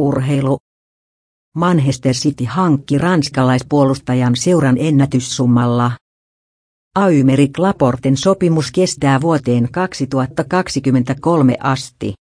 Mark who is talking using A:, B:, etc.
A: Urheilu. Manchester City hankki ranskalaispuolustajan seuran ennätyssummalla. Aymeric Laporten sopimus kestää vuoteen 2023 asti.